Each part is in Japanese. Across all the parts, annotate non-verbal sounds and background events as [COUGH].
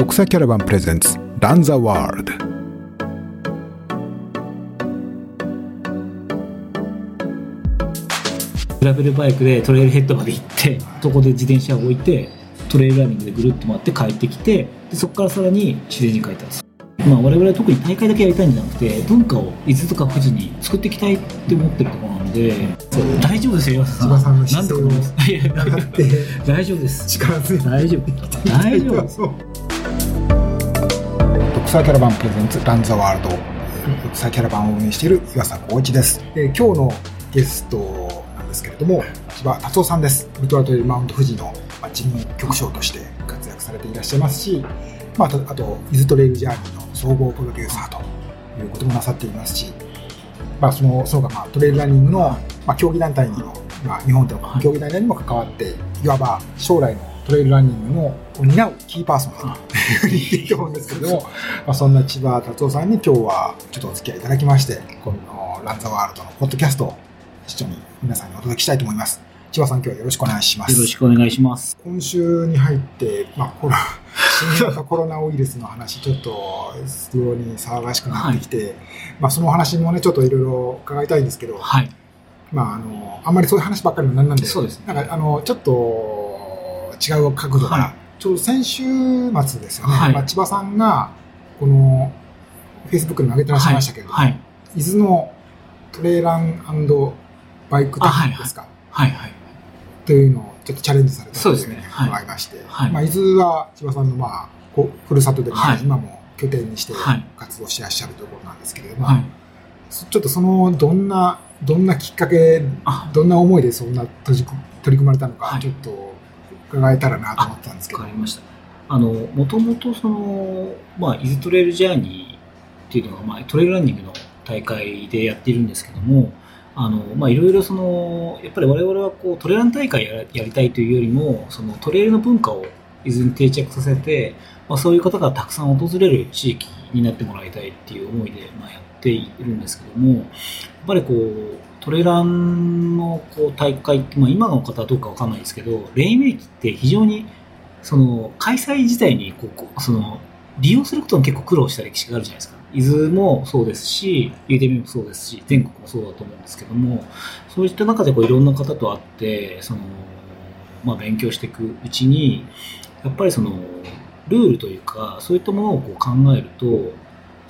独裁キャラバンプレゼンツランザワールドグラベルバイクでトレイルヘッドまで行ってそこで自転車を置いてトレイルランニングでぐるっと回って帰ってきてでそこからさらに自然に帰ったんです。まあ我々は特に大会だけやりたいんじゃなくて文化を伊豆とか富士に作っていきたいって思ってるところなんで大丈夫ですよ。千葉さんのなんとかなりますいやいやだって [LAUGHS] 大丈夫です。力強い。大丈夫。大丈夫です [LAUGHS] 独裁キャラバンプレゼンツランザワールド。独裁キャラバンを運営している岩佐光一です、えー今日のゲストなんですけれども千葉達夫さんです。ウルトラトレイルマウント富士の、まあ、事務局長として活躍されていらっしゃいますし、まあ、あとあと伊豆トレイルジャーニーの総合プロデューサーということもなさっていますし、まあ、そのその他、まあ、トレイルランニングの、まあ、競技団体にも、まあ、日本での競技団体にも関わっていわば将来のトレイルランニングのを担うキーパーソンだというふうに言っていいと思うんですけれども、[LAUGHS] まあ、そんな千葉達夫さんに今日はちょっとお付き合いいただきましてこのランザワールドのポッドキャストを一緒に皆さんにお届けしたいと思います。千葉さん今日はよろしくお願いします。よろしくお願いします。今週に入って、まあ、コロ [LAUGHS] 新型コロナウイルスの話ちょっと非常に騒がしくなってきて、まあ、そのお話もねちょっといろいろ伺いたいんですけど、はい。まあ、あのあんまりそういう話ばっかりもなんなんでそうですなんかあのちょっと違う角度から、はい。ちょうど先週末ですよね、はい。まあ、千葉さんがこのフェイスブックにも上げてらっしゃいましたけれども、はい。伊豆のトレーランバイクテックですか、はいはいというのをちょっとチャレンジされたそうですね。とい。うはい伺いまして、はい。まあ、伊豆は千葉さんの、まあ、こふるさとで今も拠点にしてはい。活動してらっしゃるところなんですけれども、ちょっとそのどんなどんなきっかけあ。どんな思いでそんな取り組まれたのか、はい。ちょっと伺えたらなと思ったんですけどわかりました。あの、もともとその、まあ、イズトレイルジャーニーっていうのが、まあ、トレイルランニングの大会でやっているんですけども、あの、まあ、いろいろその、やっぱり我々はこう、トレラン大会ややりたいというよりも、そのトレイルの文化を伊豆に定着させて、まあ、そういう方がたくさん訪れる地域になってもらいたいっていう思いで、まあ、やっているんですけども、やっぱりこう、トレランのこう大会って、まあ、今の方はどうかわかんないですけど、黎明期って非常にその開催自体にこうその利用することに結構苦労した歴史があるじゃないですか。伊豆もそうですし、UTM もそうですし、全国もそうだと思うんですけども、そういった中でこういろんな方と会って、その、まあ勉強していくうちに、やっぱりその、ルールというか、そういったものをこう考えると、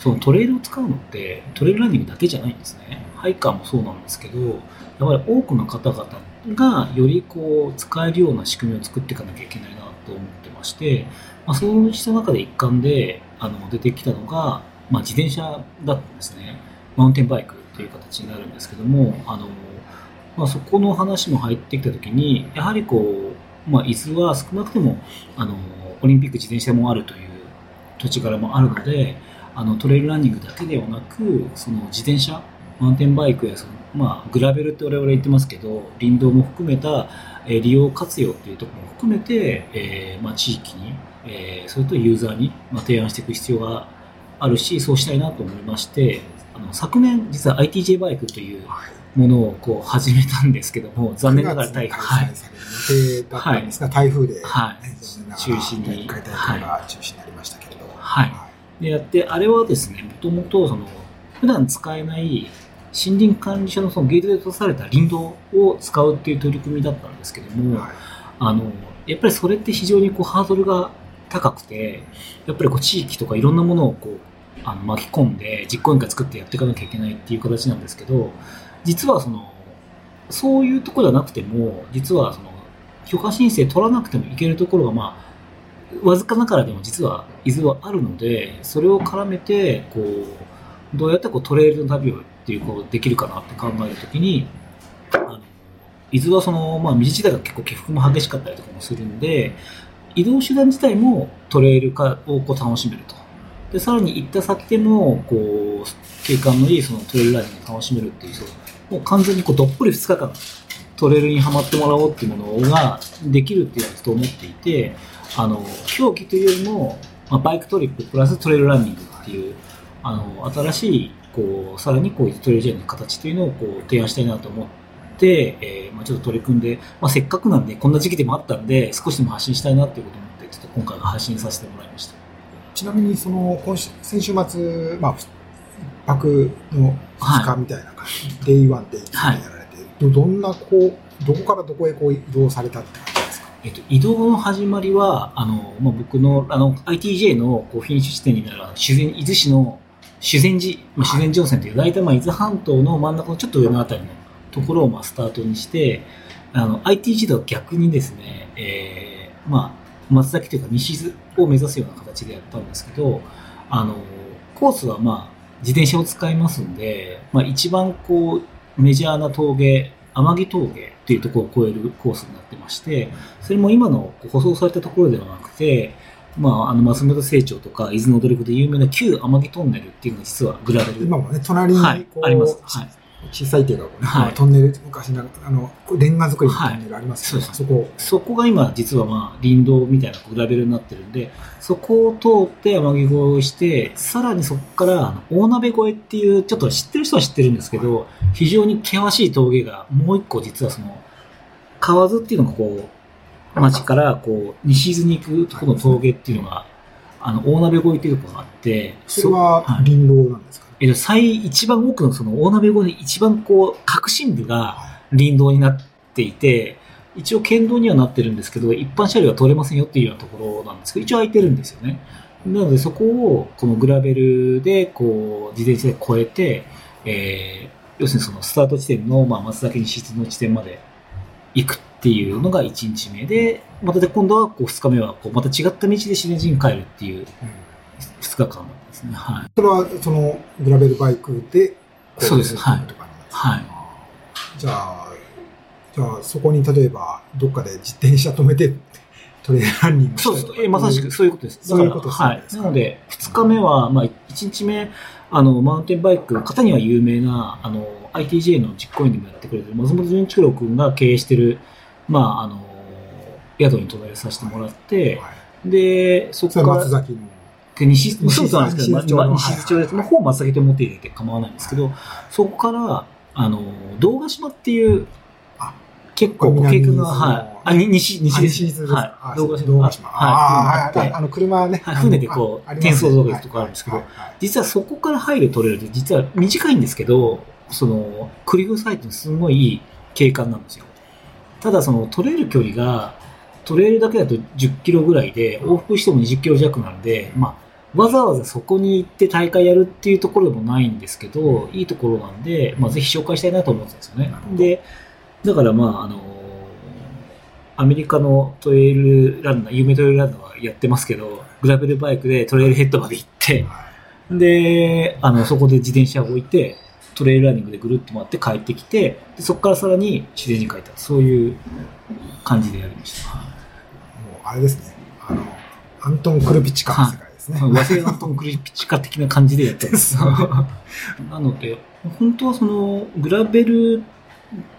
そのトレイルを使うのって、トレイルランニングだけじゃないんですね。ハイカーもそうなんですけど、やっぱり多くの方々がよりこう使えるような仕組みを作っていかなきゃいけないなと思ってまして、まあ、そうした中で一環であの出てきたのが、まあ、自転車だったんですね。マウンテンバイクという形になるんですけども、あの、まあ、そこの話も入ってきたときに、やはりこう、まあ、伊豆は少なくても、あの、オリンピック自転車もあるという土地柄もあるので、あの、トレイルランニングだけではなく、その自転車、マウンテンバイクやその、まあ、グラベルって我々言ってますけど、林道も含めた、えー利用活用っていうところも含めて、えーまあ、地域に、えーそれとユーザーに、まあ、提案していく必要があるし、そうしたいなと思いまして、あの昨年、実は ITJ バイクというものをこう始めたんですけども、残念ながら9台風、はいだったんですが、台風で、はい。中止に。中止になりましたけれど、はいでやって、あれはですね、もともとその普段使えない森林管理所のそのゲートで閉ざされた林道を使うっていう取り組みだったんですけども、はい。あの、やっぱりそれって非常にこうハードルが高くて、やっぱりこう地域とかいろんなものをこう、あの巻き込んで実行委員会作ってやっていかなきゃいけないっていう形なんですけど、実はその、そういうところじゃなくても、実はその、許可申請取らなくてもいけるところがまあ、わずかながらでも実は伊豆はあるので、それを絡めて、こう、どうやってこうトレイルの旅をっていうこうできるかなって考えるときに、あの伊豆はその、まあ、道自体が結構起伏も激しかったりとかもするんで、移動手段自体もトレイル化をこう楽しめると。で、さらに行った先でも、こう、景観のいいそのトレイルランニンを楽しめるっていう、もう完全にこうどっぷり2日間トレイルにはまってもらおうっていうものができるっていうのをと思っていて、あの、競技というよりも、まあ、バイクトリッププラストレイルランニングっていう、あの、新しい、こう、さらにこういうトレイルジャーニーの形というのをこう提案したいなと思って、えーまあ、ちょっと取り組んで、まあ、せっかくなんで、こんな時期でもあったんで、少しでも発信したいなっていうことを思って、ちょっと今回は発信させてもらいました。ちなみに、その、今週、先週末、まあ、一泊の2日みたいな感じ、デイ1、デイ2でやられて、どどんな、こう、どこからどこへこう移動されたって感えっと、移動の始まりは、あの、まあ、僕の、あの、ITJ のこうフィニッシュ地点になる、修善、伊豆市の修善寺、まあ、修善上線という、大体まあ、伊豆半島の真ん中のちょっと上のあたりのところをまあ、スタートにして、あの、ITG とは逆にですね、えー、まあ、松崎というか西伊豆を目指すような形でやったんですけど、あの、コースはまあ、自転車を使いますんで、まあ、一番こう、メジャーな峠、天城峠っていうところを越えるコースになってまして、それも今の舗装されたところではなくて、まあ、あの、松本清張とか、伊豆の努力で有名な旧天城トンネルっていうのが実はグラベル。今もね、隣にはい、あります。はい。小さい手がはい。まあトンネル、昔なあの、レンガ作りのトンネルありますけど、はい。そこ、そこが今、実はまあ、林道みたいなグラベルになってるんで、そこを通って天城越えをして、さらにそこから、大鍋越えっていう、ちょっと知ってる人は知ってるんですけど、非常に険しい峠が、もう一個実はその、河津っていうのがこう、町からこう、西伊豆に行くところの峠っていうのが、あの、大鍋越えっていうところがあって、それははい。林道なんですか？ね。え最、一番奥のその大鍋越えで一番こう、核心部が林道になっていて、一応県道にはなってるんですけど、一般車両は通れませんよっていうようなところなんですけど、一応空いてるんですよね。なのでそこを、このグラベルで、こう、自転車で越えて、えー、要するにそのスタート地点の、まあ、松崎西津の地点まで行くっていうのが1日目で、またで今度はこう2日目は、こう、また違った道で自然寺に帰るっていううん2日間ですね。はい。それは、その、グラベルバイクで、こそうですはいはい。じゃあ、じゃあ、そこに例えば、どっかで自転車止めて、トレイルランニングそう。えまさしくそういうことです。そういうことですねはい。なので、2日目は、まあ、1日目、あの、マウンテンバイクの方には有名な、あの、ITJ の実行委員でもやってくれてる、松本純一郎君が経営してる、まあ、あの、宿に泊まりさせてもらって、はいで、そそれこから、は松崎の。西、西そうなんですけど、ま西津町のま西津町です。まあ、ほぼ松崎と思っていて構わないんですけど、そこから、あの、道ヶ島っていうあ、結構、これ南経過が、はい。あ、に西、西あです。西ですはいあ。道ヶ島。はい。あの、車ね。はい船でこう転送道具とかあるんですけど実はそこから入るトレイルって実は短いんですけど、その、クリフサイトにすごいいい景観なんですよ。ただそのトレイル距離が、トレイルだけだと10キロぐらいで、往復しても20キロ弱なんで、まあ、わざわざそこに行って大会やるっていうところでもないんですけど、いいところなんで、まあぜひ紹介したいなと思ってたんですよねで、だからまあ、あの、アメリカのトレイルランナー、有名トレイルランナーはやってますけど、グラベルバイクでトレイルヘッドまで行って、で、あの、そこで自転車を置いて、トレイルランニングでぐるっと回って帰ってきて、でそこからさらに自然に帰った。そういう感じでやりました。もう、あれですね。あの、アントン・クルピチカの世界ですね。和製のトンクリピチカ的な感じでやってます。[LAUGHS] なので、本当はその、グラベル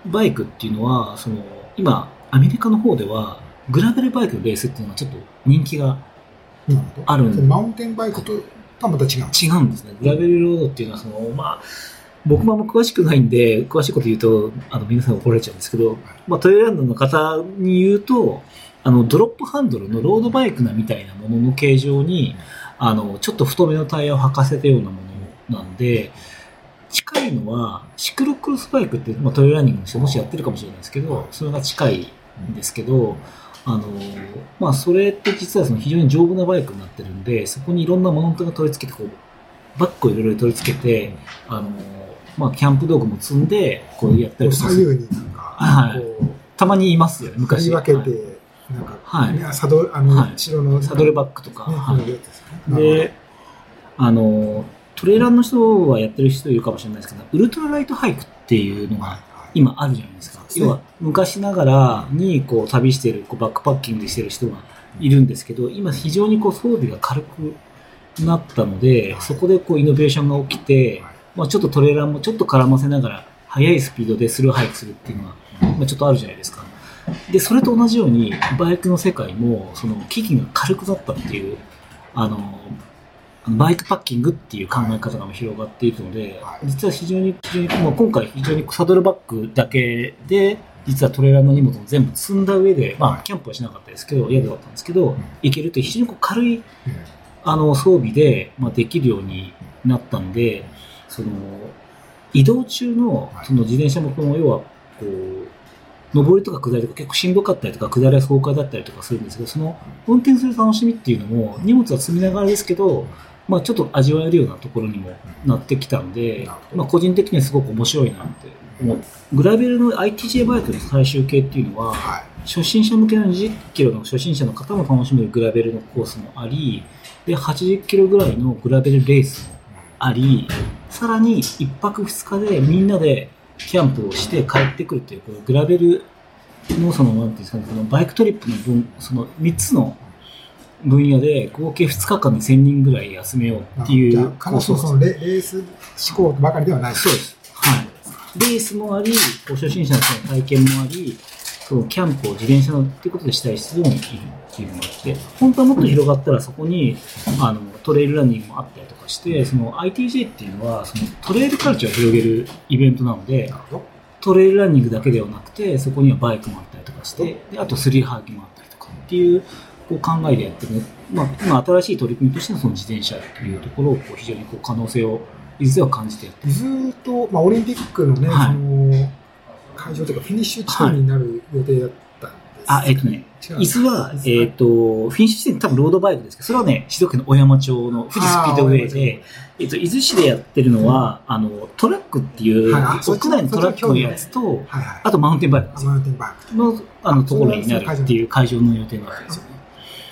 バイクっていうのは、その、今、アメリカの方では、グラベルバイクのレースっていうのはちょっと人気があるんそのマウンテンバイクととはまた違うんです違うんですね。グラベルロードっていうのは、その、まあ、僕もあんま詳しくないんで、詳しいこと言うと、あの、皆さん怒られちゃうんですけど、まあ、トレイルランドの方に言うと、あの、ドロップハンドルのロードバイクなみたいなものの形状に、あの、ちょっと太めのタイヤを履かせたようなものなんで、近いのは、シクロクロスバイクって、まあ、トレイルランニングの人もしやってるかもしれないですけど、それが近いんですけど、あの、まあ、それって実はその非常に丈夫なバイクになってるんで、そこにいろんなマウントが取り付けて、こう、バッグをいろいろ取り付けて、あの、まあ、キャンプ道具も積んで、こうやったりとか左右になんか、はい。たまにいますよね、振昔。り分けて、はいなんか、はい。やサドル、あの、はい。後ろの、サドルバッグとか。ね、はい。であの、トレーラーの人はやってる人いるかもしれないですけど、ウルトラライトハイクっていうのが今あるじゃないですか。そう。ですね要は、昔ながらにこう旅してる、こうバックパッキングしてる人がいるんですけど、今非常にこう装備が軽くなったので、そこでこうイノベーションが起きて、はい。まあちょっとトレーラーもちょっと絡ませながら、速いスピードでスルーハイクするっていうのが、まあちょっとあるじゃないですか。で、それと同じように、バイクの世界も、その、機器が軽くなったっていう、あの、バイクパッキングっていう考え方が広がっているので、実は非常に、非常に、まあ、今回非常にサドルバッグだけで、実はトレーラーの荷物を全部積んだ上で、まあ、キャンプはしなかったですけど、宿だったんですけど、行けるという非常にこう軽いあの装備で、まあ、できるようになったんで、その移動中のその自転車もこの要はこう上りとか下りとか結構しんどかったりとか下りは爽快だったりとかするんですけどその運転する楽しみっていうのも荷物は積みながらですけど、まあ、ちょっと味わえるようなところにもなってきたんで、まあ、個人的にはすごく面白いなって思うグラベルの ITJ バイクの最終形っていうのは、はい。初心者向けの20キロの初心者の方も楽しめるグラベルのコースもあり、で、80キロぐらいのグラベルレースもあり、さらに1泊2日でみんなでキャンプをして帰ってくるという、このグラベルのその、なんていうんですかね、そのバイクトリップの分、その3つの分野で合計2日間で1000人ぐらい休めようっていうコースを必ずしもそのレレース思考ばかりではない。そうです。はい。レースもあり、こう初心者の人の体験もあり、そのキャンプを自転車のっていうことでしたい人もいるっていうのがあって、本当はもっと広がったらそこにあのトレイルランニングもあったりとかして、その ITJ っていうのはそのトレイルカルチャーを広げるイベントなので。トレイルランニングだけではなくて、そこにはバイクもあったりとかして、であとスリーハーキもあったりとかっていうこう考えでやってる、まあ、今新しい取り組みとしてのその自転車というところをこう非常にこう可能性をいずれは感じてやってずーっと、まあ、オリンピックのね、はい。その、会場というか、フィニッシュ地点になる予定だったんです、あ、えっとね、違う伊豆は、えっ、と、フィニッシュ地点多分ロードバイクですけど、それはね、静岡県の小山町の富士スピードウェイで、えっ、と、伊豆市でやってるのは、あの、トラックっていう、はい屋内のトラックのやつと、はいはい。あとマウンテンバイクマウンテンバイク。の、あの、ところになるっていう会場の予定なんですよね。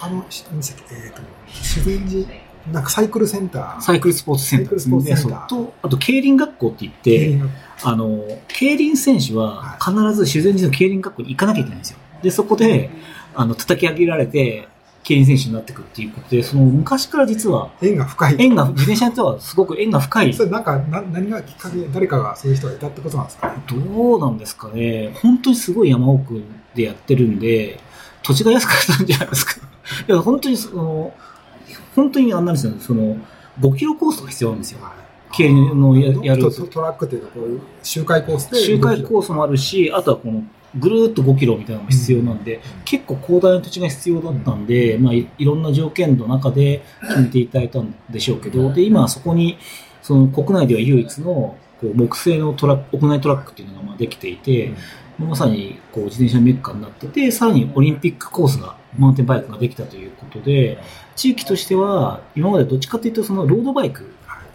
あの、えっ、と、修善寺、なんかサイクルセンター。サイクルスポーツセンターですね。と、あと、競輪学校って言って、あの、競輪選手は必ず修善寺の競輪学校に行かなきゃいけないんですよ。で、そこで、あの、叩き上げられて、競輪選手になってくっていうことで、その昔から実は、縁が深い。縁が、自転車とはすごく縁が深い。それなんか、な何がきっかけ、誰かがそういう人がいたってことなんですかね？どうなんですかね。本当にすごい山奥でやってるんで、土地が安かったんじゃないですか。[LAUGHS] いや、本当にその、本当にあんなんですよ、その、5キロコースが必要なんですよ。競輪のややるトラックっていうか、こういう周回コースで。周回コースもあるし、あとはこの、ぐるーっと5キロみたいなのも必要なんで、結構広大な土地が必要だったんで、まあい、いろんな条件の中で決めていただいたんでしょうけど、で、今そこに、その国内では唯一のこう木製のトラック、屋内トラックっていうのがまあできていて、まさにこう自転車のメッカになってて、さらにオリンピックコースが、マウンテンバイクができたということで、地域としては、今までどっちかというと、そのロードバイク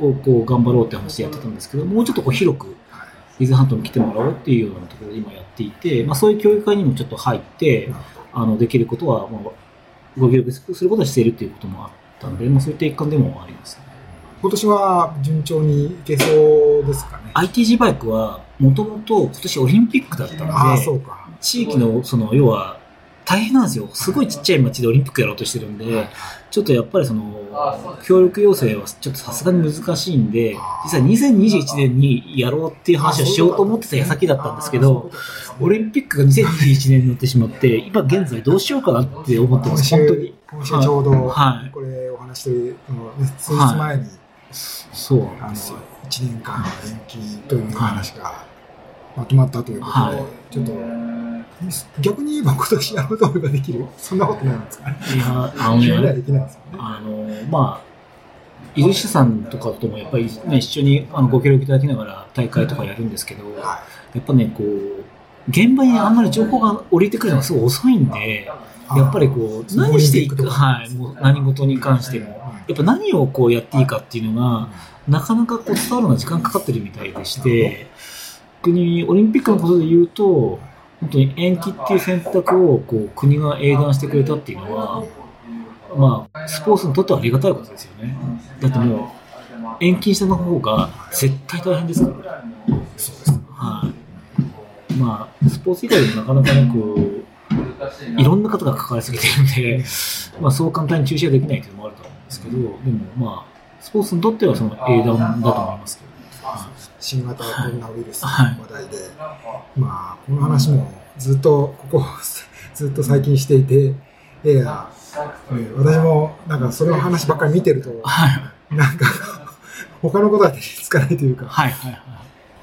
をこう頑張ろうって話でやってたんですけど、もうちょっとこう広く、伊豆半島に来てもらおうっていうようなところで今やっていて、まあそういう教育会にもちょっと入って、あの、できることは、もう、ご協力することはしているっていうこともあったんで、まあそういった一環でもありますね。今年は順調にいけそうですかね？ITG バイクは、もともと今年オリンピックだったので。地域の、その、要は、大変なんですよ。すごいちっちゃい町でオリンピックやろうとしてるんで、ちょっとやっぱりその、協力要請はちょっとさすがに難しいんで、実は2021年にやろうっていう話をしようと思ってた矢先だったんですけど、オリンピックが2021年になってしまって、今現在どうしようかなって思ってます、本当に。今週ちょうど、はいこれお話ししてる数日前に、そうなあのんですよ。1年間延期という話がまとまったということで、はい。ちょっと逆に言えば今年やろうと思えばできる。そんなことないんですか？ね。いや、あのね、きないですよね。あの、まあ、伊豆市さんとかともやっぱりね、一緒にあのご協力いただきながら大会とかやるんですけど、はやっぱね、こう、現場にあんまり情報が降りてくるのがすごい遅いんで、い、やっぱりこう、何していくか、はい、もう何事に関しても、やっぱ何をこうやっていいかっていうのが、なかなかこう伝わるのが時間かかってるみたいでして、逆にオリンピックのことで言うと、本当に延期っていう選択をこう国が英断してくれたっていうのは、まあ、スポーツにとってはありがたいことですよね。だってもう、延期したの方が絶対大変ですから。そうです。はい。まあ、スポーツ以外でもなかなかね、こう、いろんな方が関わりすぎてるんで、まあ、そう簡単に中止はできないというのもあると思うんですけど、でもまあ、スポーツにとってはその英断だと思いますけど、ね。新型コロナウイルスの話題で、まあ、この話もずっと、ここ、ずっと最近していて、いや、ね、私もなんかその話ばっかり見てると、はい。なんか、他のことは手につかないというか、はいはいはい。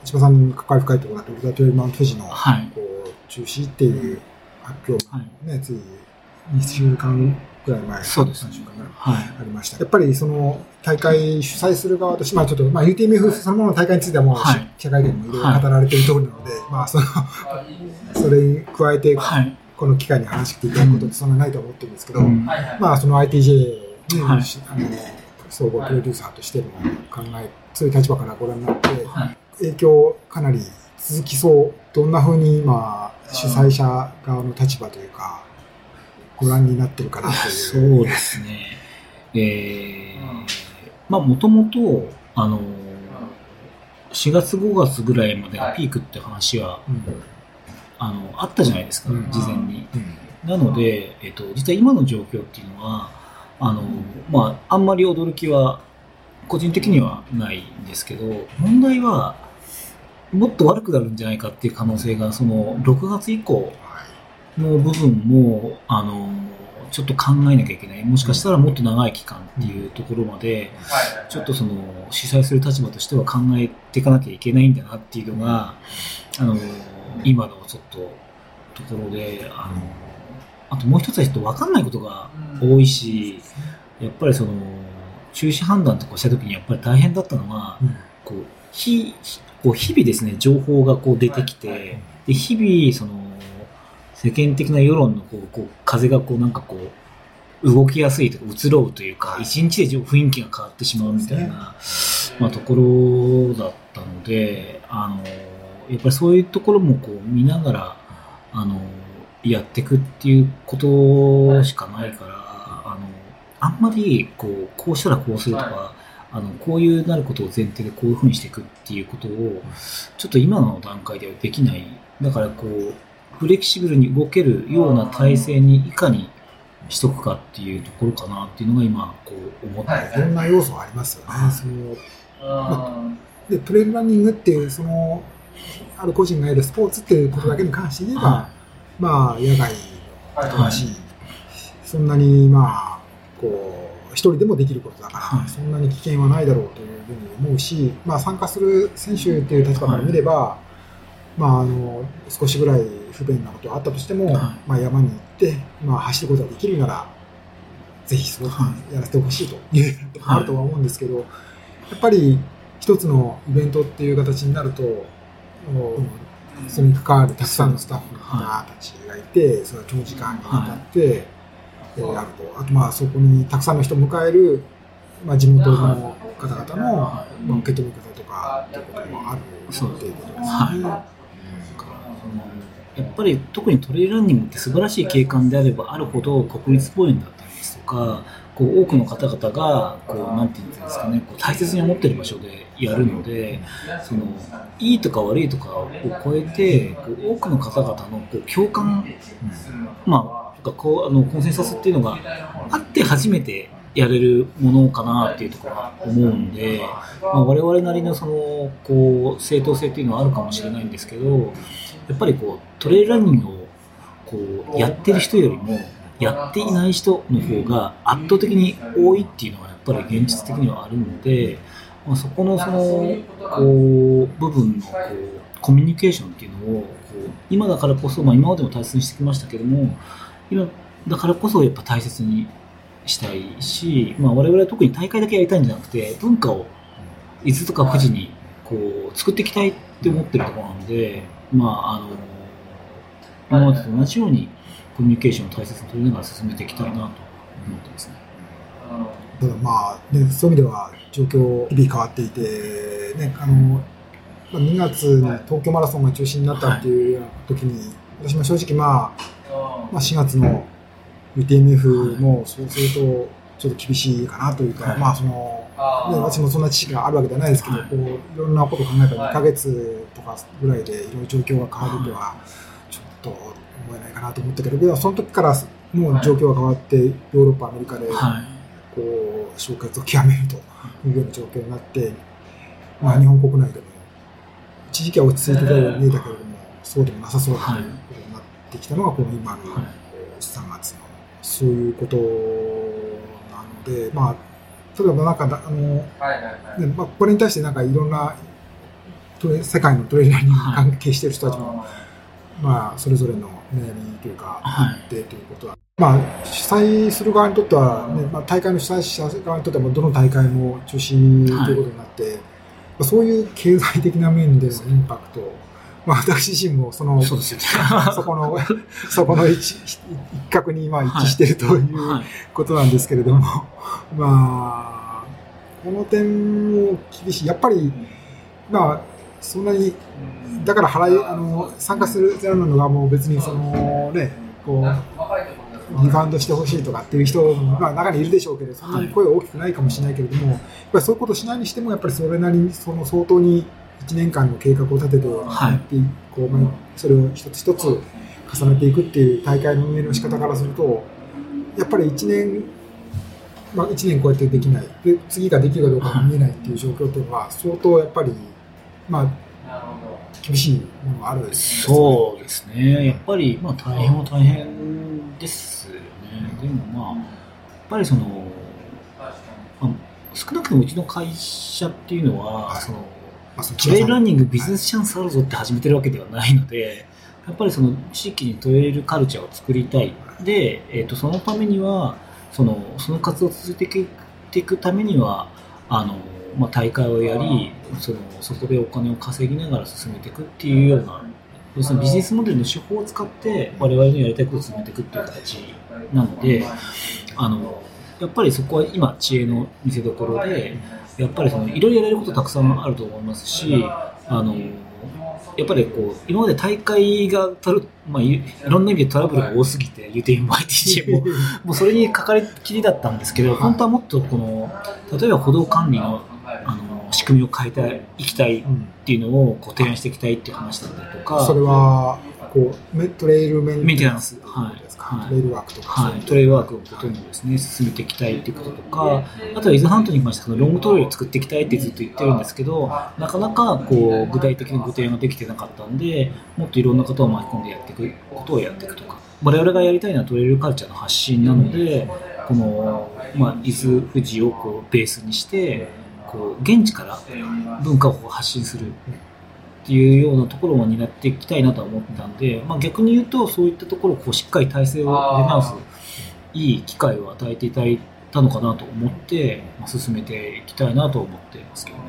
千葉さんに関わり深いところだと、ウルトラトレイルマウント富士の、はい。こう、中止っていう発表はい。ね、つい2週間ぐらい前、そうです3週間ぐらいはい。ありました。やっぱりその大会主催する側として、まあちょっと、まあ UTMF そのものの大会についてはもう、はい記者会見でもいろいろ語られている通りなので、まあその、それに加えて、はい。この機会に話していただくことってそんなないと思ってるんですけど、うんまあその ITJ ね、はいあの総合プロデューサーとしての考え、そういう立場からご覧になって、はい。影響かなり続きそう、どんな風に今、主催者側の立場というか、ご覧になってるかなという。そうですね。えー、まあ、もともと、あの、4月5月ぐらいまでがピークって話は、うん。あの、あったじゃないですか、うん事前に。うんなので、えっと、実は今の状況っていうのは、あの、まあ、あんまり驚きは、個人的にはないんですけど、問題は、もっと悪くなるんじゃないかっていう可能性が、その、6月以降はいの部分も、あの、ちょっと考えなきゃいけない。もしかしたらもっと長い期間っていうところまで、ちょっとその、主催する立場としては考えていかなきゃいけないんだなっていうのが、あの、今のちょっと、ところで、あの、あともう一つはちょっと分かんないことが多いし、やっぱりその、中止判断とかした時にやっぱり大変だったのは、うん。こう、日、こう日々ですね、情報がこう出てきて、で、日々、その、世間的な世論のこう、こう、風がこう、なんかこう、動きやすいとか、移ろうというか、一日で雰囲気が変わってしまうみたいな、まあ、ところだったので、あの、やっぱりそういうところもこう、見ながら、あの、やっていくっていうことしかないから、あの、あんまり、こう、こうしたらこうするとか、あの、こういうなることを前提でこういうふうにしていくっていうことを、ちょっと今の段階ではできない。だからこう、フレキシブルに動けるような体制にいかにしとくかっていうところかなっていうのが今、こう思って。い。ろんな要素がありますよね。そのでトレイルランニングっていう、その、ある個人がやるスポーツっていうことだけに関して言えば、はまあ、野外のことだし、そんなに、まあ、こう、一人でもできることだから、はい。そんなに危険はないだろうというふうに思うし、まあ、参加する選手っていう立場から見れば、まあ、あの、少しぐらい不便なことがあったとしても、はい。まあ、山に行って、まあ、走ることができるなら、ぜひそうはやらせてほしいというのがあるとは思うんですけど、やっぱり一つのイベントっていう形になると、もうそれに関わるたくさんのスタッフの方たちがいて、それは長時間にわたって、えーあると。あと、まあ、そこにたくさんの人を迎える、まあ、地元の方々の、まあ、受け止め方とかっていうこともあるっていうことですね。はいやっぱり特にトレイランニングって素晴らしい景観であればあるほど国立公園だったりですとかこう多くの方々がこうなんていうんですかねこう大切に思ってる場所でやるのでそのいいとか悪いとかを超えてこう多くの方々のこう共感、まあ、こうあのコンセンサスっていうのがあって初めてやれるものかなっていうところは思うんで、まあ、我々なりのそのこう正当性っていうのはあるかもしれないんですけどやっぱりこうトレイルランニングをこうやってる人よりもやっていない人の方が圧倒的に多いっていうのはやっぱり現実的にはあるので、まあ、そこのそのこう部分のこうコミュニケーションっていうのをこう今だからこそ、まあ、今までも大切にしてきましたけども今だからこそやっぱ大切にしたいし、まあ、我々は特に大会だけやりたいんじゃなくて文化を伊豆とか富士にこう作っていきたいって思ってるところなので、まあ、あの今までと同じようにコミュニケーションを大切に取りながら進めていきたいなと思ってますね。ただまあ、ね、そういう意味では状況日々変わっていて、ね、あの、まあ、2月に東京マラソンが中止になったっていう時に、私も正直まあ、まあ4月の UTMF もそうするとちょっと厳しいかなというか、はいまあその、ね、私もそんな知識があるわけではないですけど、はい。こういろんなことを考えたら2ヶ月とかぐらいでいろいろ状況が変わるとはちょっと思えないかなと思ったけど、その時からもう状況が変わって、ヨーロッパ、アメリカで、はいこう、消活を極めるというような状況になって、まあ日本国内でも、一時期は落ち着いてたように見えたけれども、そうでもなさそうだということになってきたのが、この今のはい。3月の、そういうことなので、まあ、例えばなんかだ、あの、ねまあ、これに対してなんかいろんな世界のトレーラーに関係している人たちも、まあ、それぞれの悩みというか、はい。あってということは、まあ、主催する側にとっては、ねまあ、大会の主催者側にとっては、どの大会も中止ということになって、はい、まあ、そういう経済的な面でのインパクト、まあ、私自身もそのそ、ね、[LAUGHS] そこの、そこの一一角にまあ一致しているということなんですけれども、はい、まあ、この点も厳しい。やっぱり、まあ、そんなに、だから払い、あの、参加するゼロなのがもう別にそのね、こう、リバウンドしてほしいとかっていう人も、まあ、中にいるでしょうけど、そんなに声大きくないかもしれないけれども、やっぱりそういうことしないにしても、やっぱりそれなりに、その相当に1年間の計画を立てて、はい、こうまあ、それを一つ一つ重ねていくっていう大会の運営の仕方からすると、やっぱり1年、まあ、1年こうやってできない。で、次ができるかどうか見えないっていう状況っていうのは、相当やっぱり、まあ、厳しいものがある、ね、そうですね、やっぱり、まあ、大変は大変ですよね、でもまあ、やっぱりその、まあ、少なくともうちの会社っていうのは、はい、そのトレイルランニングビジネスチャンスあるぞって始めてるわけではないので、やっぱりその地域にトレイルカルチャーを作りたい。で、えっ、ー、と、そのためには、その、その活動を続けていくためには、あの、まあ、大会をやり、その、そこでお金を稼ぎながら進めていくっていうような、要するにビジネスモデルの手法を使って我々のやりたいことを進めていくっていう形なので、あの、やっぱりそこは今知恵の見せ所で、やっぱりそのいろいろやれることたくさんあると思いますし、あのやっぱりこう今まで大会がトる、まあ、いろんな意味でトラブルが多すぎて UTM も ITG [LAUGHS] ももうそれにかかりきりだったんですけど本当はもっとこの例えば歩道管理のあの仕組みを変えていきたいっていうのをこう提案していきたいっていう話だったりとか。それはこうトレイルメンテナンス、はい、はい、トレイルワークとか、はい、トレイルワークをほとんどですね進めていきたいっていうこととかあとは伊豆半島に関してはロングトレイルを作っていきたいってずっと言ってるんですけどなかなかこう具体的なご提案ができてなかったんでもっといろんな方を巻き込んでやっていくことをやっていくとか。我々がやりたいのはトレイルカルチャーの発信なのでこの、まあ、伊豆富士をこうベースにしてこう現地から文化を発信するっていうようなところを担っていきたいなとは思ってたんで、まあ、逆に言うとそういったところをこうしっかり体制を出直すいい機会を与えていただいたのかなと思って、まあ、進めていきたいなと思っていますけどね。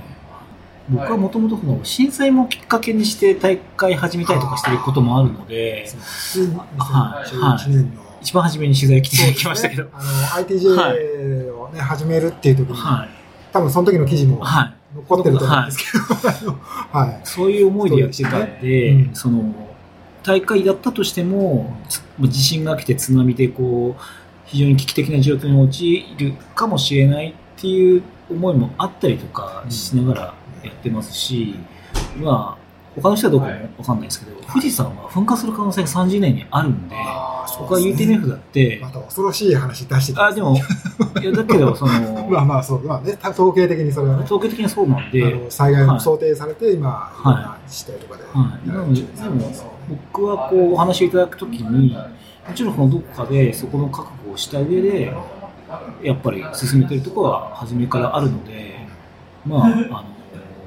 僕はもともと震災もきっかけにして大会始めたりとかしてることもあるので、はい、はい、一番初めに取材来ていただきましたけど。ね、あの ITJ をね、はい、始めるっていう時に、はい、多分その時の記事も、はい残ってると思うんですけど、はい、[LAUGHS] そういう思いでやってたんで、ね。うん、その大会だったとしても地震が来て津波でこう非常に危機的な状況に陥るかもしれないっていう思いもあったりとかしながらやってますし、まあ他の人はどうかもわかんないですけど、富士山は噴火する可能性が30年にあるんで、僕は UTMF だって、また恐ろしい話出してた、あ、でも、いや、だけど、その、[LAUGHS] まあまあそう、まあね、統計的にそれはね。統計的にそうなんで、災害も想定されて、今、はい、自治体とかで。はい。なので、でも、僕はこう、お話をいただくときに、もちろんそのどこかで、そこの覚悟をした上で、やっぱり進めてるところは初めからあるので、まあ、あの、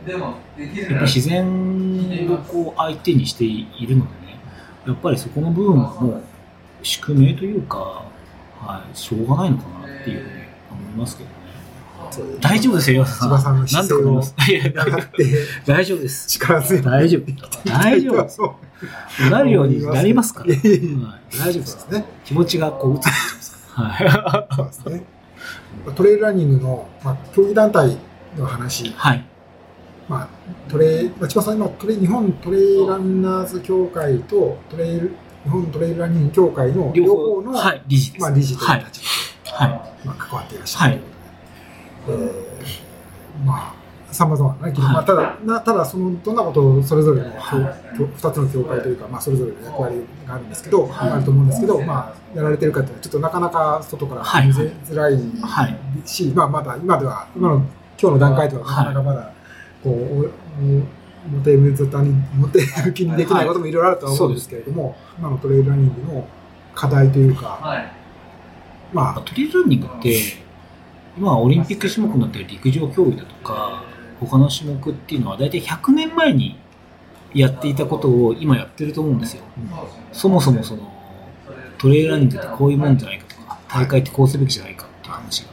やっぱり自然をこう相手にしているのでね、やっぱりそこの部分はもう宿命というか、はい、しょうがないのかなっていうふうに思いますけどね。大丈夫ですよ、千葉さんの姿勢を大丈夫です。力強い。大丈夫。大丈夫。なるようになりますから。大丈夫ですね。気持ちがこう、はい。そうですね。トレイルランニングの、まあ、競技団体の話。はい。まあ、トレまあ、千葉さん今トレ、日本トレイランナーズ協会とトレイル、日本トレイルランニング協会の両方の、はい、理事です。まあ、理事という立場で、はい。まあ、関わっていらっしゃる。はい、えー、まあ、さまざまな、ね、まあ、ただ、なただ、その、どんなことをそれぞれの、はい、2つの協会というか、まあ、それぞれの役割があるんですけど、はい、あると思うんですけど、まあ、やられてるかっていうのは、ちょっとなかなか外から見せづらいし、まあ、まだ、今では、今の、今日の段階ではなかなかまだ、こう、表向きに、表向きにできないこともいろいろあるとは思うんですけれども、はい、今のトレイルランニングの課題というか、はい、まあ。トレイルランニングって、今オリンピック種目になってる陸上競技だとか、他の種目っていうのは大体100年前にやっていたことを今やってると思うんですよ。そもそもその、トレイルランニングってこういうもんじゃないかとか、大会ってこうすべきじゃないかっていう話が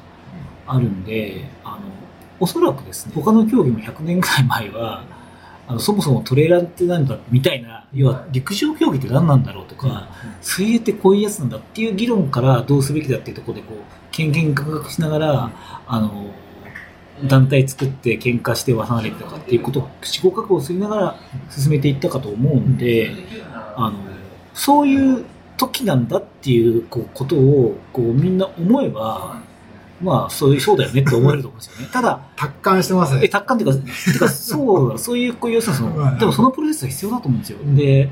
あるんで、あの、おそらくですね、他の競技も100年ぐらい前は、あのそもそもトレーラーって何だみたいな、要は陸上競技って何なんだろうとか、水泳ってこういうやつなんだっていう議論からどうすべきだっていうところで、こう、けんけんがくしながら、あの、団体作って喧嘩して離れてとかっていうことを試行覚悟すりながら進めていったかと思うんで、あの、そういう時なんだっていうこうことをこうみんな思えば、まあ、そういう、そうだよねって思えると思うんですよね。ただ、達観してますえ、ね。達観っていうか、てかそう、[LAUGHS] そういう、こういう、要するにそはいの、でもそのプロセスが必要だと思うんですよ。で、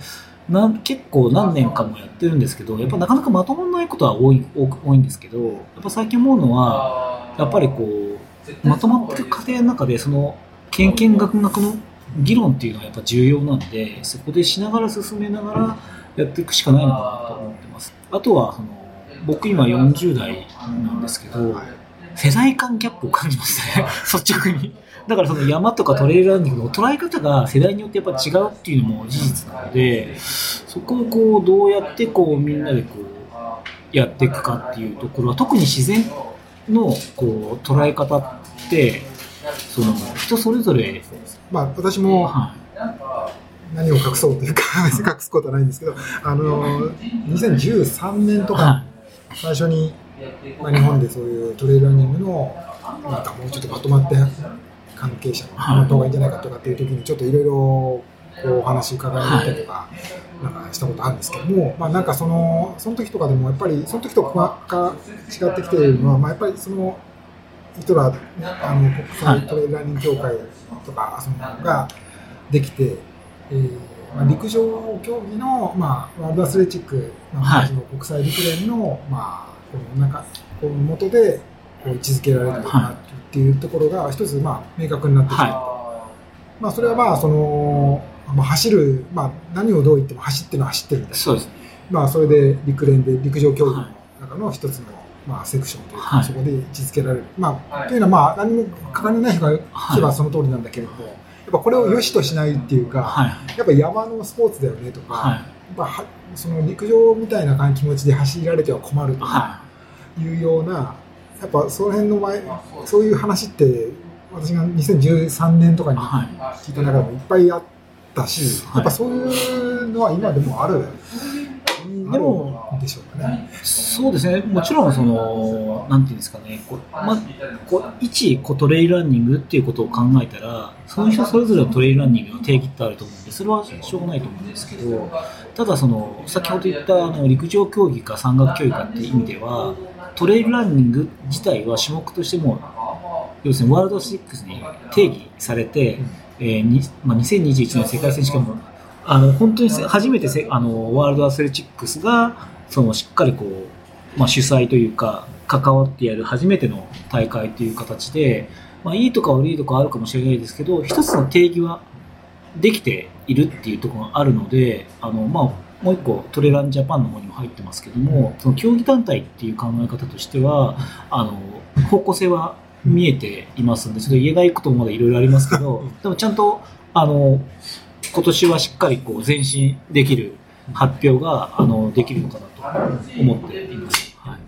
なん結構何年かもやってるんですけど、やっぱなかなかまとまらないことは多い、多く多いんですけど、やっぱ最近思うのは、やっぱりこう、まとまってる過程の中で、その、研研学学の議論っていうのはやっぱ重要なんで、そこでしながら進めながらやっていくしかないのかなと思ってます。あとは、その、僕今40代なんですけど、はい世代間ギャップを感じますね、率直に。だからその山とかトレイルランニングの捉え方が世代によってやっぱ違うっていうのも事実なので、そこをこうどうやってこうみんなでこうやっていくかっていうところは特に自然のこう捉え方ってその人それぞれ、まあ、私もは何を隠そうというか、[LAUGHS] 隠すことはないんですけど、あの、2013年とい、かは最初に、まあ、日本でそういうトレイルランニングの、なんかもうちょっとまとまって関係者のはい。まった方がいいんじゃないかとかっていう時に、ちょっといろいろお話伺いに行ったりとか、なんかしたことあるんですけども、まあなんかその、その時とかでもやっぱり、その時とかが違ってきているのは、まあやっぱりその、イトラ、あの、国際トレイルランニング協会とか、そのができて、えーまあ、陸上競技の、まあ、ワールドアスレチック、の国際陸連の、まあ、この中、この元で、こう位置づけられるのかなっていうところが、一つ、まあ、明確になってきてい。ると。まあ、それはまあ、その、まあ、走る、まあ、何をどう言っても走ってるのは走ってるんい、ですそうです。まあ、それで陸連で陸上競技の中の一つの、まあ、セクションというか、はい。そこで位置づけられる。まあ、というのは、まあ、何も関わない人が聞けばその通りなんだけれども、やっぱこれを良しとしないっていうか、はい、やっぱ山のスポーツだよねとか、はい、やっぱはその陸上みたいな感じ気持ちで走られては困るとい。うような、やっぱその辺の前、そういう話って、私が2013年とかい、にはい。聞いた中でもいっぱいあったし、はい。やっぱそういうのは今でもある、でも、でしょうかね。そうですね、もちろん、その、なんていうんですかね、こうまこう一こうトレイルランニングっていうことを考えたら、その人それぞれのトレイルランニングの定義ってあると思うんで、それはしょうがないと思うんですけど、ただその、先ほど言ったあの陸上競技か山岳競技かっていう意味では、トレイルランニング自体は種目としても、要するにワールド6に定義されて、えーにまあ、2021年世界選手権もあの本当にせ初めてせあのワールドアスレチックスがそのしっかりこう、まあ、主催というか関わってやる初めての大会という形で、まあ、いいとか悪いとかあるかもしれないですけど一つの定義はできているっていうところがあるのであの、まあ、もう一個トレランジャパンの方にも入ってますけどもその競技団体っていう考え方としてはあの方向性は見えていますんでちょっと言えないこともまだいろいろありますけどでもちゃんとあの今年はしっかりこう前進できる発表があのできるのかなと思っています。はい。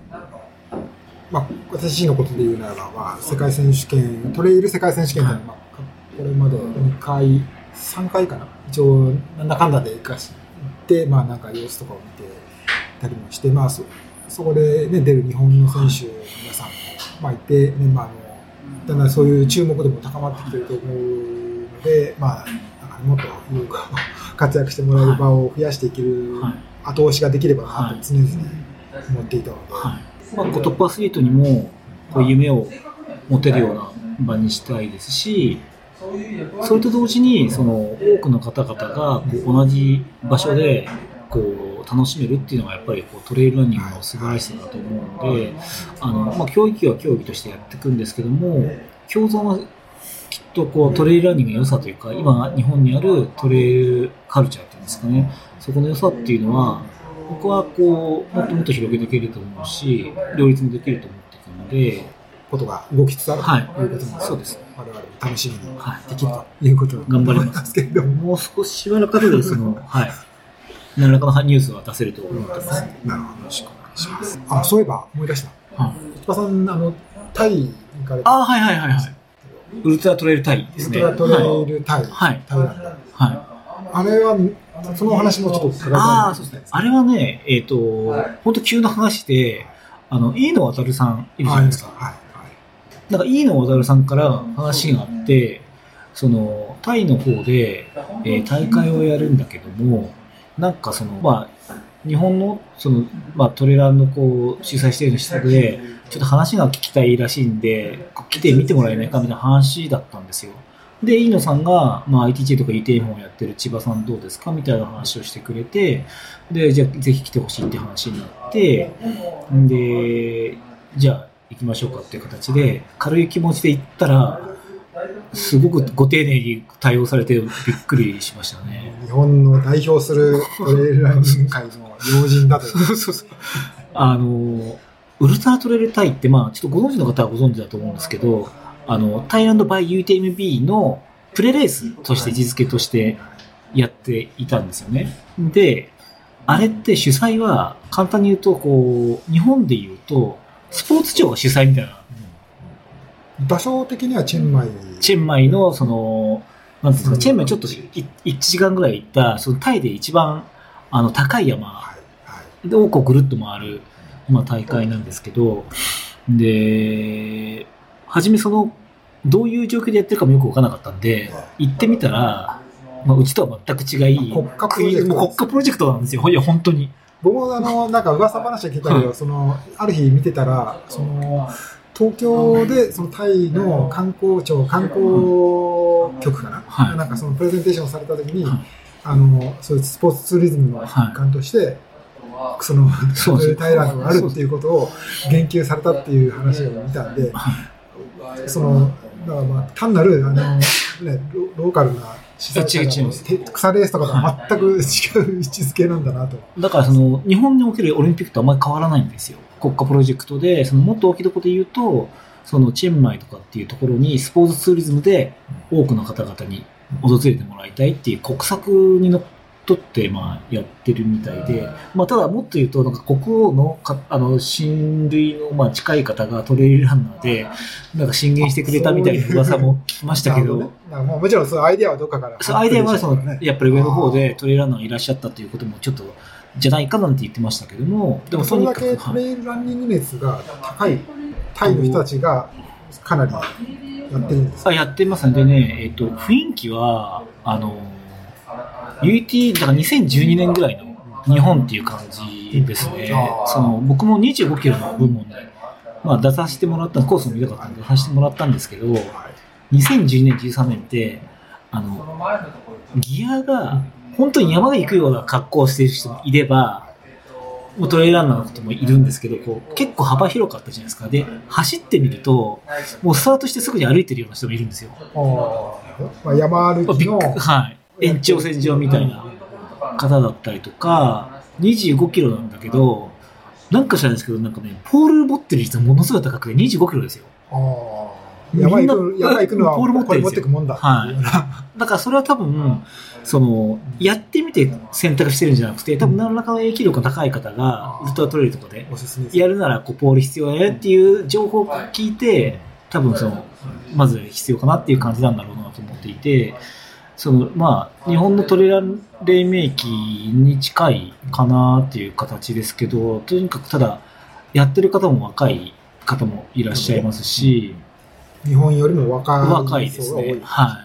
まあ、私のことで言うならば、まあ、世界選手権、トレイル世界選手権っていうのは、まあ、これまで2回、3回かな、一応、なんだかんだで行かして、まあ、なんか様子とかを見てたりもして、まあ、そそこで、ね、出る日本の選手の皆さんも、まあ、いて、メンバーの、だんだんそういう注目度も高まってきてると思うので、まあ、なんかもっと有効 [LAUGHS] 活躍してもらえる場を増やしていけるはい。後押しができればなはいと常々思っていたので、はい。まあ、トップアスリートにもこう夢を持てるような場にしたいですし、それと同時にその多くの方々がこう同じ場所でこう楽しめるっていうのがやっぱりこうトレイルランニングの素晴らしさだと思うので、あのまあ、競技は競技としてやっていくんですけども、共存はきっとこうトレイルランニングの良さというか、今日本にあるトレイルカルチャーっていうんですかね、そこの良さっていうのは、僕はこうもっともっと広げていけると思うし、両立もできると思っていくので、ことが動きつつあるはいということも、そうです。我々も楽しみにはいできるということ頑張りますすけれども、もう少ししばらく後でその、[LAUGHS] はい、何らかのニュースは出せると思ってます。なるほど。よろしくお願いします。あ、そういえば思い出した。はいさん、あの、タイに行かれて、ああ、はいはいはいはい。ウルトラトレイルタイですね。ウルトラトレイルタイ、はいタイランド。はい。あれは、そのお話もちょっとああ、そうですね。あれはね、えっ、と、本当急な話で、あの、飯野渡さんいるじゃないですか。はい。はい。なんか飯野渡さんから話があって、その、タイの方で、えー大会をやるんだけども、なんかその、まあ、日本の、その、まあ、トレランのこう、主催している人で、ちょっと話が聞きたいらしいんで、来て見てもらえないかみたいな話だったんですよ。で、飯野さんが、まあ、ITJ とか ET 本をやってる千葉さんどうですかみたいな話をしてくれて、で、じゃあぜひ来てほしいって話になって、で、じゃあ行きましょうかっていう形で、軽い気持ちで行ったら、すごくご丁寧に対応されてびっくりしましたね。日本の代表するトレイルランニング界の要人だという。[LAUGHS] そうそうそう。あの、ウルトラトレイルタイって、まあ、ちょっとご存知の方はご存知だと思うんですけど、あの、タイランドバイ UTMB のプレレースとして位置づけとしてやっていたんですよね。で、あれって主催は、簡単に言うと、こう、日本で言うと、スポーツ庁が主催みたいな、場所的にはチェンマイ。チェンマイの、その、なん。ですか、チェンマイちょっと1時間ぐらい行った、そのタイで一番、あの、高い山。で、をこうぐるっと回る、まあ、大会なん。ですけど、で、初めその、どういう状況でやってるかもよくわからなかったん。で、行ってみたら、まあ、うちとは全く違い、国家プロジェクトなん。ですよ。いや、本当に。僕もあの、なんか噂話は聞いたけど、はい。その、ある日見てたら、その、東京でそのタイの観光庁、観光局かな、はい。なんかそのプレゼンテーションをされた時に、はい。あの、そういうスポーツツーリズムの一環として、その、そうです [LAUGHS] タイランドがあるっていうことを言及されたっていう話を見たんで、その、だからまあ、単なる、あの、ね、ロローカルな施設違う違うて草レースとかとは全く違う位置づけなんだなと。だからその、日本におけるオリンピックとあんまり変わらないんですよ。国家プロジェクトで、そのもっと大きいところで言うと、そのチェンマイとかっていうところにスポーツツーリズムで多くの方々に訪れてもらいたいっていう国策にのっとってまあやってるみたいで、まあただもっと言うとなんか国王のかあの親類のまあ近い方がトレイルランナーでなんか進言してくれたみたいな噂も聞きましたけど、[LAUGHS] ね。もうもちろんそのアイデアはどっかから。そう、アイデアはその、ね。やっぱり上の方でトレイルランナーがいらっしゃったということもちょっと、じゃないかなんて言ってましたけども、でもそれだけトはい。レイルランニング熱が高いタイの人たちがかなりやってるんですあやってますね。でね、えっ、と、雰囲気は、あの、UT、だから2012年ぐらいの日本っていう感じですねその、僕も25キロの部門で、まあ出させてもらった、コースも見たかったんで出させてもらったんですけど、2012年、13年って、あの、ギアが、本当に山で行くような格好をしている人もいれば、もうトレイルランナーの人もいるんですけど、こう結構幅広かったじゃないですか。で、走ってみると、もうスタートしてすぐに歩いてるような人もいるんですよ。あーまあ、山歩きのはい。延長線上みたいな方だったりとか、25キロなんだけど、なんか知らないですけど、なんかね、ポール持ってる人ものすごい高くて25キロですよ。あー。山行くみんな山行くのはポール持ってるんですよ。持ってくもんだ。ってい。だからそれは多分、その、やってみて選択してるんじゃなくて、多分何らかの影響力が高い方が、ウルトラトレイルとかで、やるならこうポール必要だよっていう情報を聞いて、多分その、まず必要かなっていう感じなんだろうなと思っていて、その、まあ、日本のトレラン黎明期に近いかなっていう形ですけど、とにかくただ、やってる方も若い方もいらっしゃいますし、日本よりも若い若いですね。は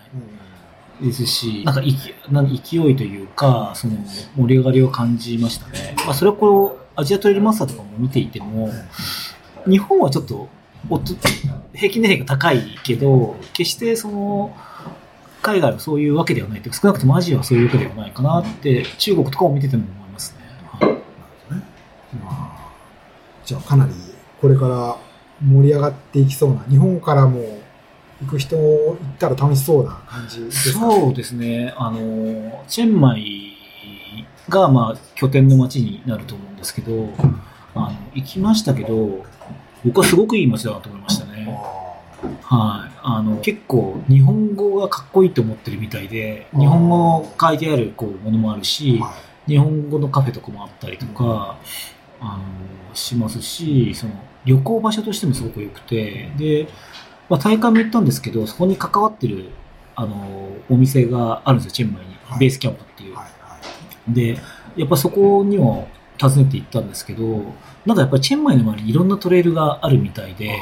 い。ですし、なんか勢なん勢いというか、その盛り上がりを感じましたね。まあ、それはこう、アジアトレイルマスターとかも見ていても、日本はちょっと、おっと平均年齢が高いけど、決してその、海外はそういうわけではないというか少なくともアジアはそういうわけではないかなって、中国とかを見てても思いますね。はいまあじゃあかなりこれから盛り上がっていきそうな日本からも行く人行ったら楽しそうな感じですか？そうですね。あの、チェンマイが、まあ、拠点の街になると思うんですけど、あの、行きましたけど、僕はすごくいい街だなと思いましたね。はい。あの、結構、日本語がかっこいいと思ってるみたいで、日本語書いてあるこうものもあるし、は日本語のカフェとかもあったりとか、あの、しますし、その、旅行場所としてもすごく良くて、で、まあ、大会も行ったんですけど、そこに関わってる、あの、お店があるんですよ、チェンマイに。はい。ベースキャンプっていう。はいはい。で、やっぱそこにも訪ねて行ったんですけど、なんかやっぱりチェンマイの周りにいろんなトレイルがあるみたいで、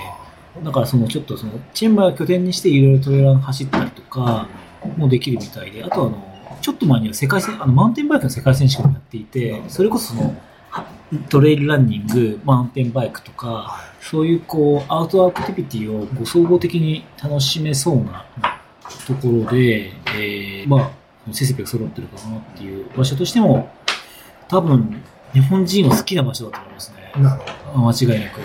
だからそのちょっとその、チェンマイを拠点にしていろいろトレーラー走ったりとか、もできるみたいで、あとあの、ちょっと前には世界戦、あの、マウンテンバイクの世界選手権もやっていて、それこそその、はトレイルランニング、マウンテンバイクとか、はそういうこう、アウトドアアクティビティをこう総合的に楽しめそうなところで、えー、まあ、設備が揃ってるかなっていう場所としても、多分、日本人の好きな場所だと思いますね。間違いなく。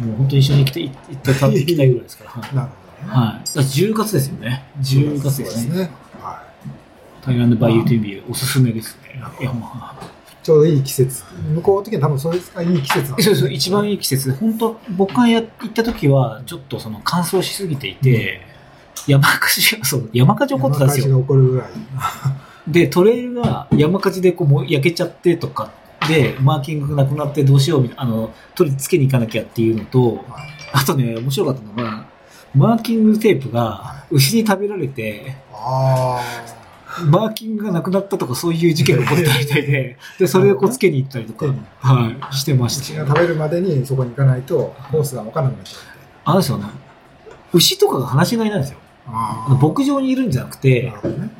もう本当に一緒に行きたい、行った行きたいぐらいですから。[LAUGHS] なるほどね。はい。だから10月ですよね。10月ですね。はタイランドバイユーティビューおすすめですね。ちょうどいい季節。向こう的には多分それがいい季節なんですそうそう、一番いい季節。本当僕がや行った時は、ちょっとその乾燥しすぎていて、山火事が、そう、山火事起こってたんですよ。山火事が起こるぐらい。で、トレイルが山火事でこうもう焼けちゃってとか、で、マーキングがなくなってどうしようみたいな、あの、取り付けに行かなきゃっていうのと、はいあとね、面白かったのが、マーキングテープが牛に食べられて、あマーキングがなくなったとかそういう事件が起こったみたいで、で、それをこうつけに行ったりとか、はい、してまあ。した牛が。食べるまでにそこに行かないと、コースが分からなくなっちゃって。あのですよね、牛とかが放し飼いなんですよ。牧場にいるんじゃなくなてね。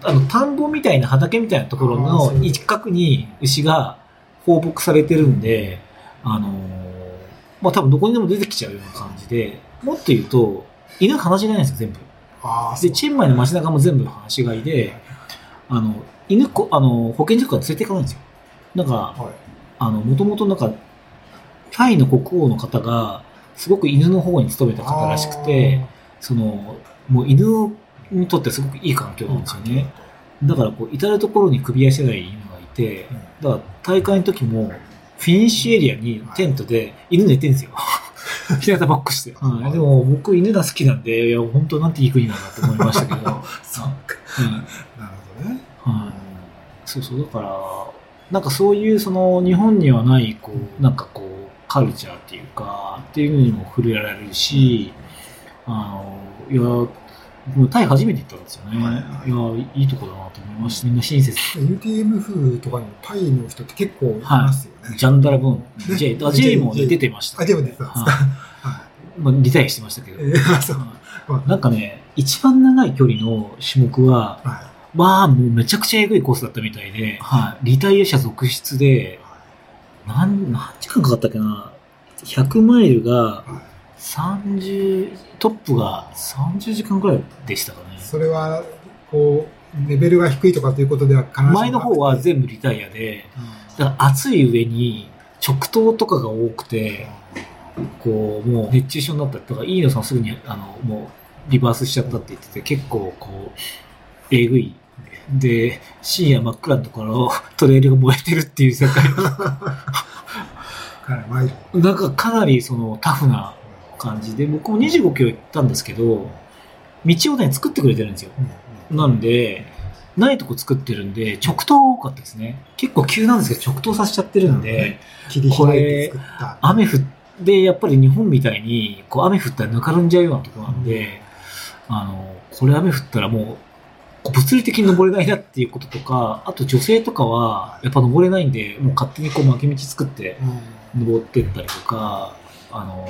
あの、田んぼみたいな畑みたいなところの一角に牛が放牧されてるんで、あのーまあ、多分どこにでも出てきちゃうような感じで、もっと言うと、犬放し飼いなんですよ、全部。で、チェンマイの街中も全部放し飼いで、あの、犬こ、あの、保健所から連れていかないんですよ。なんか、はい。あの、もともとなんか、タイの国王の方が、すごく犬の方に勤めた方らしくて、その、もう犬にとってすごくいい環境なんですよね。だから、こう、至るところに首輪してない犬だから、大会の時も、フィニッシュエリアにテントで犬寝てんですよ。[LAUGHS] 日向ぼっこして。はい、でも、僕犬が好きなんで、いや、本当なんていい国なんだと思いましたけど。は [LAUGHS] そうか。いなるほどね。はいそうそう、だから、なんかそういう、その、日本にはない、こう、なんかこう、カルチャーっていうか、っていうのにも触れられるし、あの、いや、もうタイ初めて行ったんですよね。はいはいいや、いいとこだなと思いました。みんな親切。UTM 風とかにもタイの人って結構いますよね。ジャンダラブーン、ね J、あ J も出てました。あ、でも出てたんですか。はいまあ、リタイアしてましたけど。えーあそうはいなんかね、一番長い距離の種目は、はまあ、もうめちゃくちゃえぐいコースだったみたいで、はい。リタイア者続出で、何、何時間かかったっけな ?100 マイルがい。は30、トップが30時間くらいでしたかねい。。それは、こう、レベルが低いとかということでは必ず前の方は全部リタイアで、うんだから暑い上に直投とかが多くて、こう、もう熱中症になったりとか、飯野さんすぐに、あの、もうリバースしちゃったって言ってて、結構こう、えぐい。で、深夜真っ暗なところ、トレイルが燃えてるっていう世界。[LAUGHS] なんかかなりそのタフな感じで、僕も25キロ行ったんですけど、道をね、作ってくれてるんですよ。うんなんで、ないとこ作ってるんで、直投が多かったですね。結構急なんですけど、直投させちゃってるんで、切り開いて作った。雨降って、やっぱり日本みたいに、こう雨降ったらぬかるんじゃうようなとこなんで、あの、これ雨降ったらもう、こう物理的に登れないなっていうこととか、あと女性とかは、やっぱ登れないんで、もう勝手にこう巻き道作ってうん登ってったりとか、あの、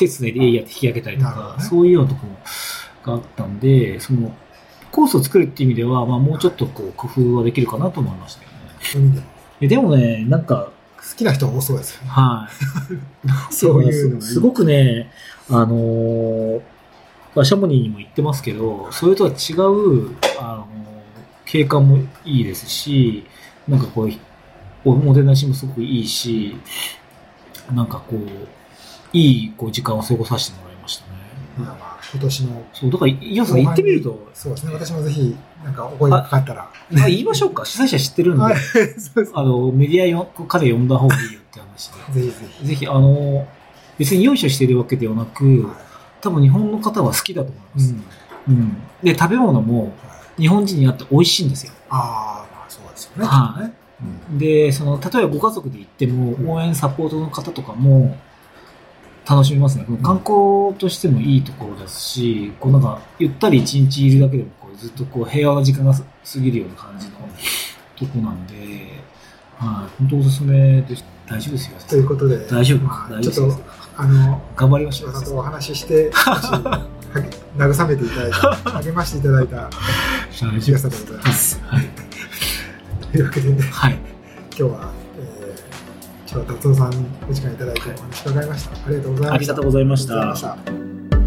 手つないでエイヤって引き上げたりとか、ねそういうようなところがあったんで、その、コースを作るっていう意味では、まあもうちょっとこう工夫はできるかなと思いましたよね。でもえでもね、なんか、好きな人は多そうですよね。はい。[LAUGHS] そういうのすごくね、あのーまあ、シャモニーにも言ってますけど、それとは違う、あのー景観もいいですし、なんかこう、おもてなしもすごくいいし、なんかこう、いいこう時間を過ごさせてもらいましたね。まあまあ今年の。そう、だから、イヤさん行ってみると、そうですね。私もぜひ、なんかお声がかかったら。あ言いましょうか、主催者知ってるんで。あの、メディアよ彼呼んだ方がいいよって話で。ぜひぜひ。ぜひ、あの、別に用意してるわけではなく、多分日本の方は好きだと思います。うん。で、食べ物も日本人にあって美味しいんですよ。ああ、まあそうですよね。はいで、その、例えばご家族で行っても、応援サポートの方とかも、楽しめますね。観光としてもいいところですし、こうなんか、ゆったり一日いるだけでも、こうずっとこう平和な時間が過ぎるような感じのとこなんで、はい、本当おすすめです。大丈夫ですよ。ということで、大丈夫まあ大丈夫ですちょっと、あの、頑張りましょう。とお話しして、慰めていただいた、励ましていただいた大丈夫岩佐でございます。はい。というわけでね、はい。今日は、えー、千葉達夫さんにお時間いただいてお話伺いました。ありがとうございました。ありがとうございました